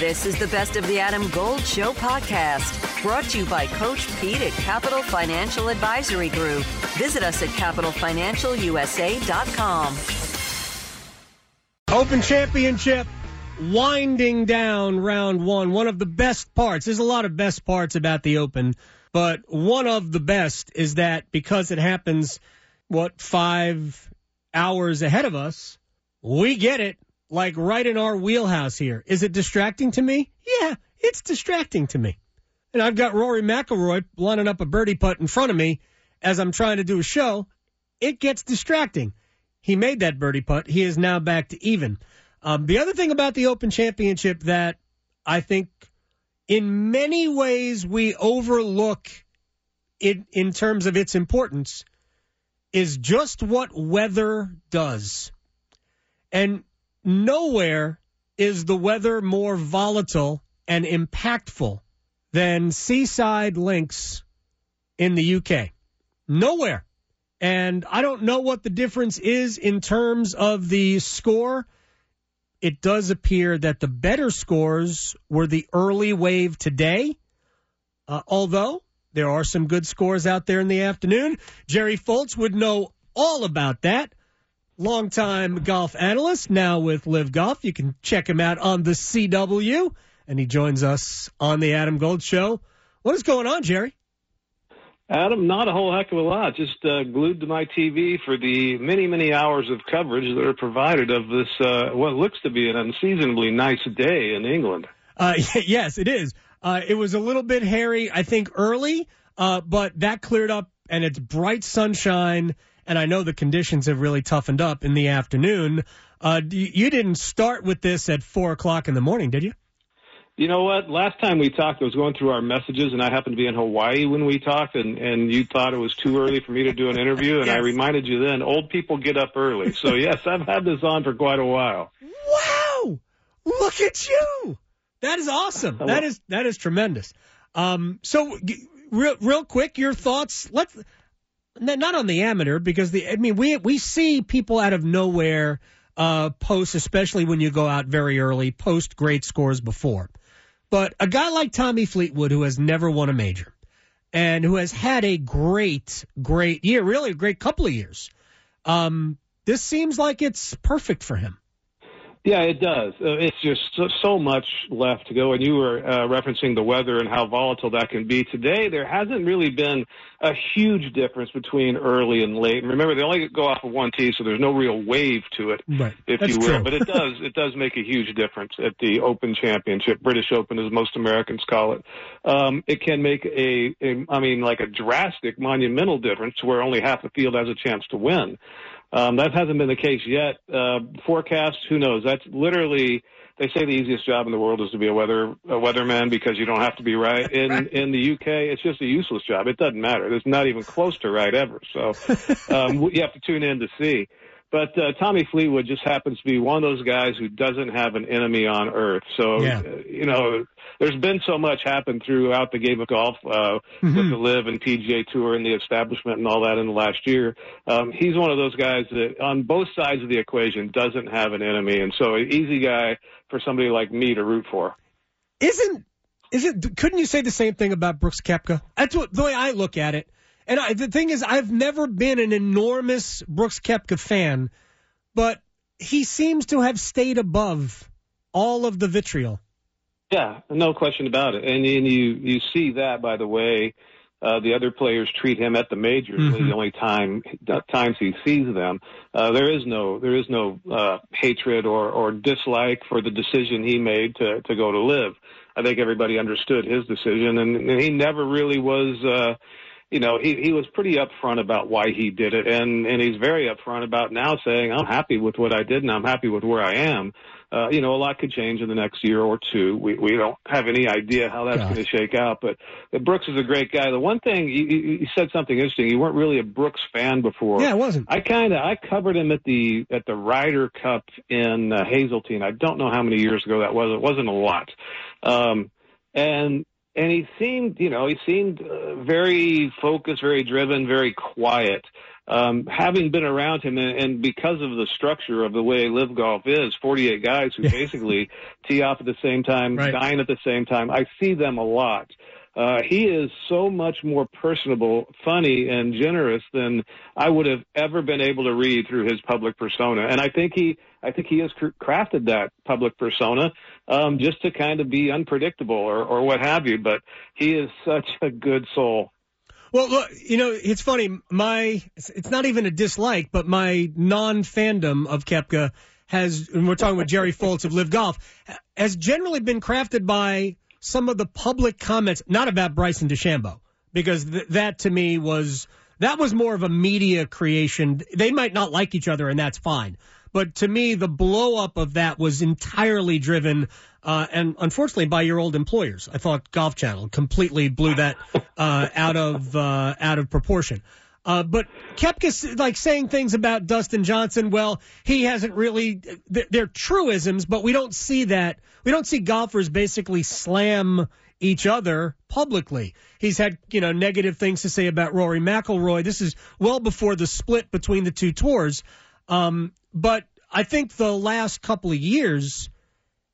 This is the Best of the Adam Gold Show podcast, brought to you by Coach Pete at Capital Financial Advisory Group. Visit us at capitalfinancialusa.com. Open Championship winding down round one. One of the best parts. There's a lot of best parts about the Open, but one of the best is that because it happens, what, five hours ahead of us, we get it like right in our wheelhouse here. Is it distracting to me? Yeah, it's distracting to me. And I've got Rory McIlroy lining up a birdie putt in front of me as I'm trying to do a show. It gets distracting. He made that birdie putt. He is now back to even. Um, the other thing about the Open Championship that I think in many ways we overlook it in terms of its importance is just what weather does. And nowhere is the weather more volatile and impactful than Seaside Links in the UK. Nowhere. And I don't know what the difference is in terms of the score. It does appear that the better scores were the early wave today. Uh, although there are some good scores out there in the afternoon. Jerry Foltz would know all about that longtime golf analyst, now with LIV Golf. You can check him out on the CW, and he joins us on the Adam Gold Show. What is going on, Jerry? Adam, not a whole heck of a lot. Just uh, glued to my TV for the many, many hours of coverage that are provided of this, uh, what looks to be an unseasonably nice day in England. Uh, yes, it is. Uh, it was a little bit hairy, I think, early, uh, but that cleared up, and it's bright sunshine and I know the conditions have really toughened up in the afternoon. Uh, you didn't start with this at four o'clock in the morning, did you? You know what? Last time we talked, I was going through our messages, and I happened to be in Hawaii when we talked, and and you thought it was too early for me to do an interview, and yes. I reminded you then, old people get up early. So yes, I've had this on for quite a while. Wow! Look at you. That is awesome. That is that is tremendous. Um, so real real quick, your thoughts. Let's not on the amateur because the I mean we we see people out of nowhere uh, post, especially when you go out very early, post great scores before. But a guy like Tommy Fleetwood, who has never won a major and who has had a great, great year, really a great couple of years, um, this seems like it's perfect for him. Yeah, it does. Uh, it's just so, so, much left to go. And you were uh, referencing the weather and how volatile that can be. Today, there hasn't really been a huge difference between early and late. And remember, they only go off of one tee, so there's no real wave to it, right. if That's you will. True. But it does it does make a huge difference at the Open Championship, British Open, as most Americans call it. Um, it can make a, a, I mean, like a drastic, monumental difference where only half the field has a chance to win. Um, that hasn't been the case yet. Uh, forecast, who knows? That's literally they say the easiest job in the world is to be a weather a weatherman because you don't have to be right. In in the UK, it's just a useless job. It doesn't matter. It's not even close to right ever. So um, you have to tune in to see. But uh, Tommy Fleetwood just happens to be one of those guys who doesn't have an enemy on earth. So, yeah. uh, you know, there's been so much happen throughout the game of golf uh, mm-hmm. with the LIV and PGA Tour and the establishment and all that in the last year. Um, he's one of those guys that on both sides of the equation doesn't have an enemy, and so an easy guy for somebody like me to root for. Isn't is it? Couldn't you say the same thing about Brooks Koepka? That's what the way I look at it. And I, the thing is, I've never been an enormous Brooks Koepka fan, but he seems to have stayed above all of the vitriol. Yeah, no question about it. And, and you you see that by the way uh, the other players treat him at the majors. Mm-hmm. The only time times he sees them, uh, there is no there is no uh, hatred or or dislike for the decision he made to to go to LIV. I think everybody understood his decision, and, and he never really was. Uh, you know, he, he was pretty upfront about why he did it, and and he's very upfront about now saying, "I'm happy with what I did, and I'm happy with where I am." Uh, you know, a lot could change in the next year or two. We we don't have any idea how that's going to shake out, but, but Brooks is a great guy. The one thing you, you said something interesting. You weren't really a Brooks fan before. Yeah, I wasn't. I kind of I covered him at the at the Ryder Cup in uh, Hazeltine. I don't know how many years ago that was. It wasn't a lot. Um, and and he seemed, you know, he seemed uh, very focused, very driven, very quiet. um, having been around him and, and because of the structure of the way LIV golf is, 48 guys who basically tee off at the same time, right. dine at the same time. I see them a lot. Uh, he is so much more personable, funny, and generous than I would have ever been able to read through his public persona. And I think he, I think he has crafted that public persona um, just to kind of be unpredictable or, or what have you. But he is such a good soul. Well, look, you know, it's funny. My, it's not even a dislike, but my non-fandom of Koepka has, and we're talking with Jerry Foltz of LIV Golf, has generally been crafted by some of the public comments, not about Bryson DeChambeau, because th- that to me was that was more of a media creation. They might not like each other, and that's fine. But to me, the blow up of that was entirely driven, uh, and unfortunately, by your old employers. I thought Golf Channel completely blew that uh, out of uh, out of proportion. Uh, but Koepka's like saying things about Dustin Johnson. Well, he hasn't really. They're truisms, but we don't see that. We don't see golfers basically slam each other publicly. He's had you know negative things to say about Rory McIlroy. This is well before the split between the two tours. Um, but I think the last couple of years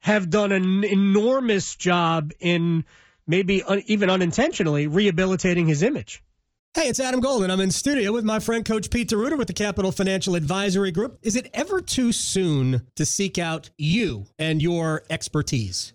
have done an enormous job in maybe un- even unintentionally rehabilitating his image. Hey, it's Adam Golden. I'm in studio with my friend Coach Pete D'Arruda with the Capital Financial Advisory Group. Is it ever too soon to seek out you and your expertise?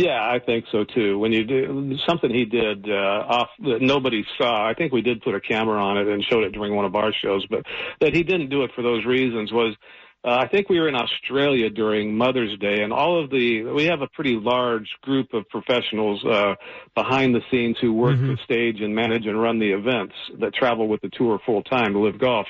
Yeah, I think so too. When you do something he did uh, off that nobody saw, I think we did put a camera on it and showed it during one of our shows, but that he didn't do it for those reasons was uh, I think we were in Australia during Mother's Day, and all of the we have a pretty large group of professionals uh, behind the scenes who work mm-hmm. the stage and manage and run the events that travel with the tour full time to LIV golf.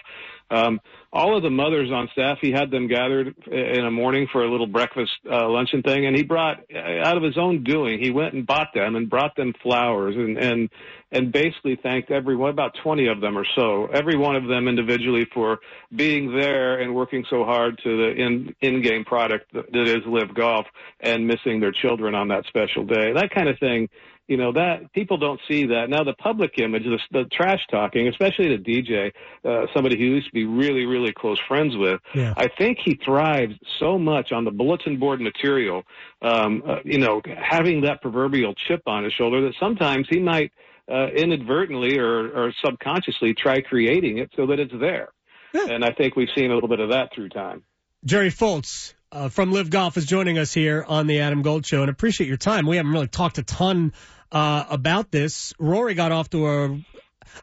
Um, all of the mothers on staff, he had them gathered in a morning for a little breakfast uh, luncheon thing, and he brought uh, out of his own doing. He went and bought them and brought them flowers and and and basically thanked everyone, about 20 of them or so, every one of them individually for being there and working so hard to the in in game product that is LIV Golf and missing their children on that special day. That kind of thing you know that people don't see that now the public image the, the trash talking especially the dj uh, somebody who used to be really really close friends with yeah. i think he thrives so much on the bulletin board material um, uh, you know having that proverbial chip on his shoulder that sometimes he might uh, inadvertently or, or subconsciously try creating it so that it's there yeah. and i think we've seen a little bit of that through time jerry foltz uh, from LIV Golf is joining us here on the Adam Gold Show, and appreciate your time. We haven't really talked a ton uh, about this. Rory got off to a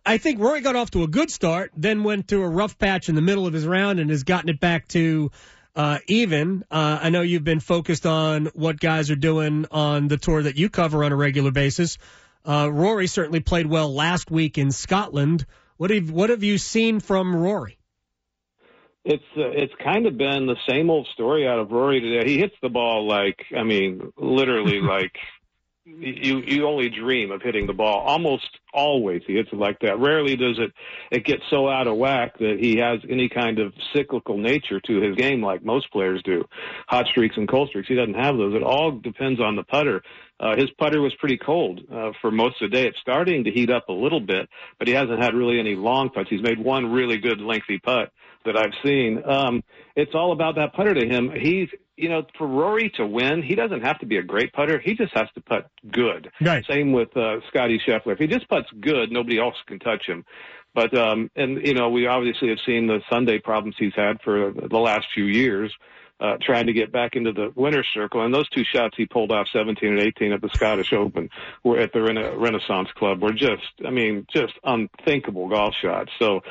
I think Rory got off to a good start, then went to a rough patch in the middle of his round and has gotten it back to uh, even. Uh, I know you've been focused on what guys are doing on the tour that you cover on a regular basis. Uh, Rory certainly played well last week in Scotland. What have what have you seen from Rory? It's uh, it's kind of been the same old story out of Rory today. He hits the ball like I mean, literally like you you only dream of hitting the ball. Almost always he hits it like that. Rarely does it it get so out of whack that he has any kind of cyclical nature to his game like most players do. Hot streaks and cold streaks. He doesn't have those. It all depends on the putter. Uh, his putter was pretty cold uh, for most of the day. It's starting to heat up a little bit, but he hasn't had really any long putts. He's made one really good lengthy putt that I've seen. Um, it's all about that putter to him. He's you know, for Rory to win, he doesn't have to be a great putter. He just has to putt good. Right. Same with uh, Scotty Scheffler. If he just puts good, nobody else can touch him. But um, and you know, we obviously have seen the Sunday problems he's had for the last few years. Uh, trying to get back into the winner's circle. And those two shots he pulled off 17 and 18 at the Scottish Open were at the Rena- Renaissance Club were just, I mean, just unthinkable golf shots. So,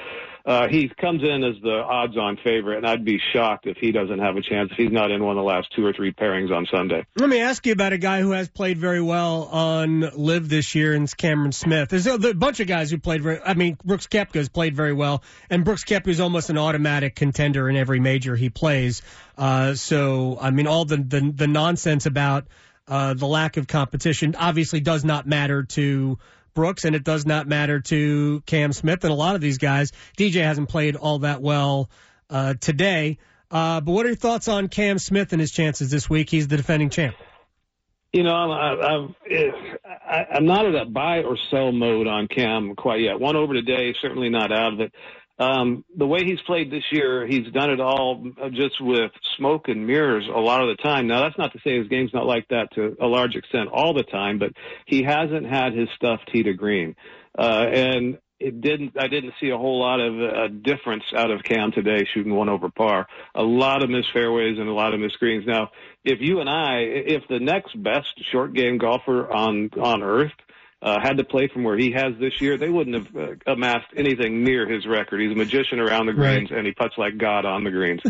uh, he comes in as the odds-on favorite, and I'd be shocked if he doesn't have a chance if he's not in one of the last two or three pairings on Sunday. Let me ask you about a guy who has played very well on LIV this year, and it's Cameron Smith. There's a, bunch of guys who played very. I mean, Brooks Koepka has played very well, and Brooks Koepka is almost an automatic contender in every major he plays. Uh, so, I mean, all the the, the nonsense about uh, the lack of competition obviously does not matter to Brooks, and it does not matter to Cam Smith and a lot of these guys. DJ hasn't played all that well uh, today. Uh, but what are your thoughts on Cam Smith and his chances this week? He's the defending champ. You know, I'm I'm, I'm not at a buy or sell mode on Cam quite yet. One over today, certainly not out of it. Um, the way he's played this year, he's done it all just with smoke and mirrors a lot of the time. Now, that's not to say his game's not like that to a large extent all the time, but he hasn't had his stuff tee to green. Uh, and it didn't, I didn't see a whole lot of uh, difference out of Cam today shooting one over par. A lot of missed fairways and a lot of missed greens. Now, if you and I, if the next best short game golfer on, on earth uh, had to play from where he has this year, they wouldn't have uh, amassed anything near his record. He's a magician around the greens, right. and he puts like God on the greens.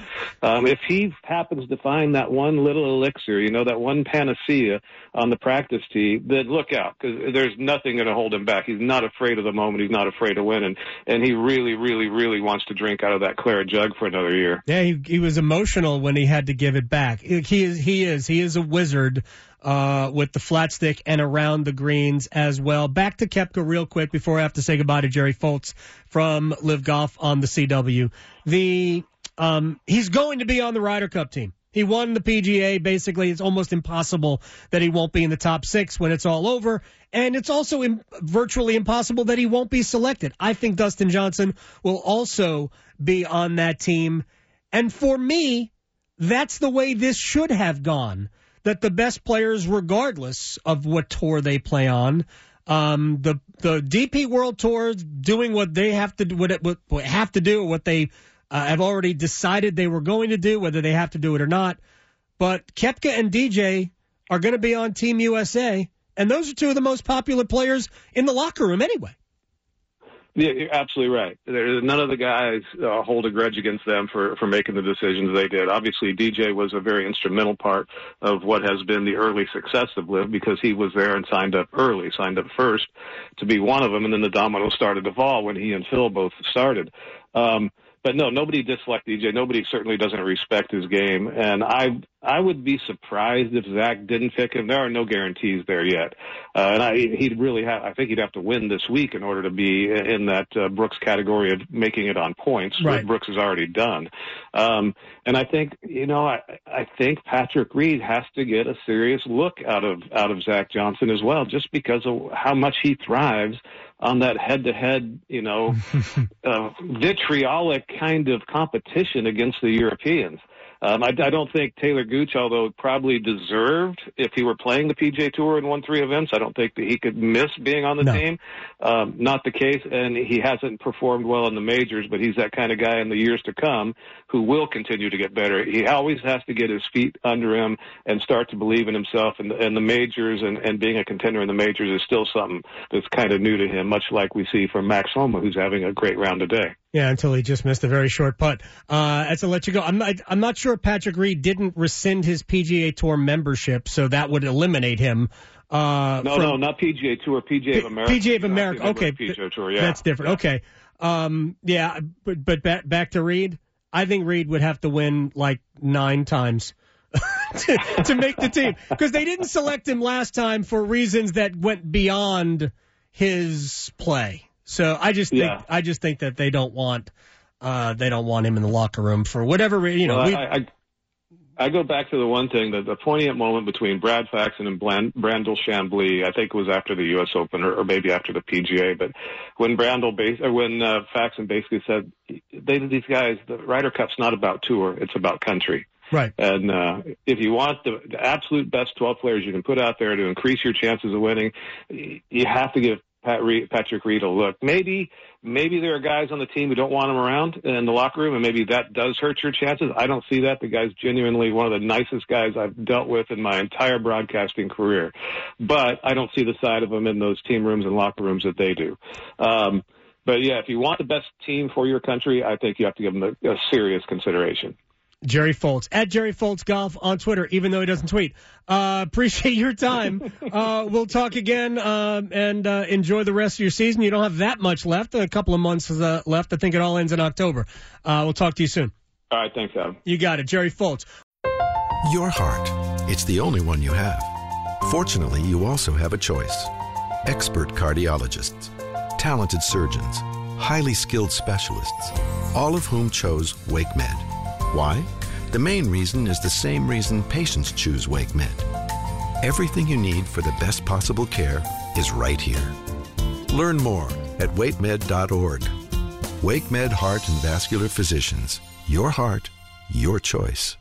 um, if he happens to find that one little elixir, you know, that one panacea on the practice tee, then look out because there's nothing going to hold him back. He's not afraid of the moment. He's not afraid of winning, and he really, really, really wants to drink out of that claret jug for another year. Yeah, he, he was emotional when he had to give it back. He is, he is, he is a wizard uh, with the flat stick and around the greens as well. Back to Koepka real quick before I have to say goodbye to Jerry Foltz from LIV Golf on the CW. The um, he's going to be on the Ryder Cup team. He won the PGA. Basically, it's almost impossible that he won't be in the top six when it's all over. And it's also Im- virtually impossible that he won't be selected. I think Dustin Johnson will also be on that team. And for me, that's the way this should have gone that the best players, regardless of what tour they play on, um, the the DP World Tour doing what they have to do, what, it, what have to do, what they uh, have already decided they were going to do, whether they have to do it or not. But Koepka and DJ are going to be on Team USA, and those are two of the most popular players in the locker room anyway. Yeah, you're absolutely right. There, none of the guys uh, hold a grudge against them for for making the decisions they did. Obviously, DJ was a very instrumental part of what has been the early success of LIV because he was there and signed up early, signed up first to be one of them, and then the dominoes started to fall when he and Phil both started. Um, but no, nobody disliked DJ. Nobody certainly doesn't respect his game, and I I would be surprised if Zach didn't pick him. There are no guarantees there yet, uh, and I he'd really have. I think he'd have to win this week in order to be in that uh, Brooks category of making it on points, right. which Brooks has already done. Um, and I think you know I I think Patrick Reed has to get a serious look out of out of Zach Johnson as well, just because of how much he thrives on that head-to-head, you know, uh, vitriolic kind of competition against the Europeans. Um, I, I don't think Talor Gooch, although probably deserved if he were playing the PGA Tour and won three events, I don't think that he could miss being on the no. team. Um, not the case, and he hasn't performed well in the majors, but he's that kind of guy in the years to come who will continue to get better. He always has to get his feet under him and start to believe in himself. And, and the majors and, and being a contender in the majors is still something that's kind of new to him, much like we see from Max Homa, who's having a great round today. Yeah, until he just missed a very short putt. Uh, as to let you go, I'm not, I'm not sure Patrick Reed didn't rescind his PGA Tour membership, so that would eliminate him. Uh, no, from, no, not PGA Tour, PGA P- of America. PGA of America. Okay, PGA Tour, yeah, that's different. Yeah. Okay, um, yeah, but but back back to Reed. I think Reed would have to win like nine times. to, to make the team because they didn't select him last time for reasons that went beyond his play. So I just think yeah. I just think that they don't want uh, they don't want him in the locker room for whatever you know. Well, I, I, I go back to the one thing that the poignant moment between Brad Faxon and Brandel Chamblee. I think it was after the U.S. Open or, or maybe after the PGA. But when Brandel base or when uh, Faxon basically said, "They these guys, the Ryder Cup's not about tour; it's about country." Right. And uh, if you want the, the absolute best 12 players you can put out there to increase your chances of winning, you have to give Pat Patrick Reed a look. Maybe maybe there are guys on the team who don't want him around in the locker room, and maybe that does hurt your chances. I don't see that. The guy's genuinely one of the nicest guys I've dealt with in my entire broadcasting career, but I don't see the side of him in those team rooms and locker rooms that they do. Um, but yeah, if you want the best team for your country, I think you have to give them a, a serious consideration. Jerry Foltz at Jerry Foltz Golf on Twitter, even though he doesn't tweet. Uh, appreciate your time. uh, we'll talk again uh, and uh, enjoy the rest of your season. You don't have that much left, a couple of months uh, left. I think it all ends in October. Uh, we'll talk to you soon. All right, thanks, Adam. You got it, Jerry Foltz. Your heart. It's the only one you have. Fortunately, you also have a choice. Expert cardiologists, talented surgeons, highly skilled specialists, all of whom chose WakeMed. Why? The main reason is the same reason patients choose WakeMed. Everything you need for the best possible care is right here. Learn more at wakemed.org. WakeMed Heart and Vascular Physicians. Your heart, your choice.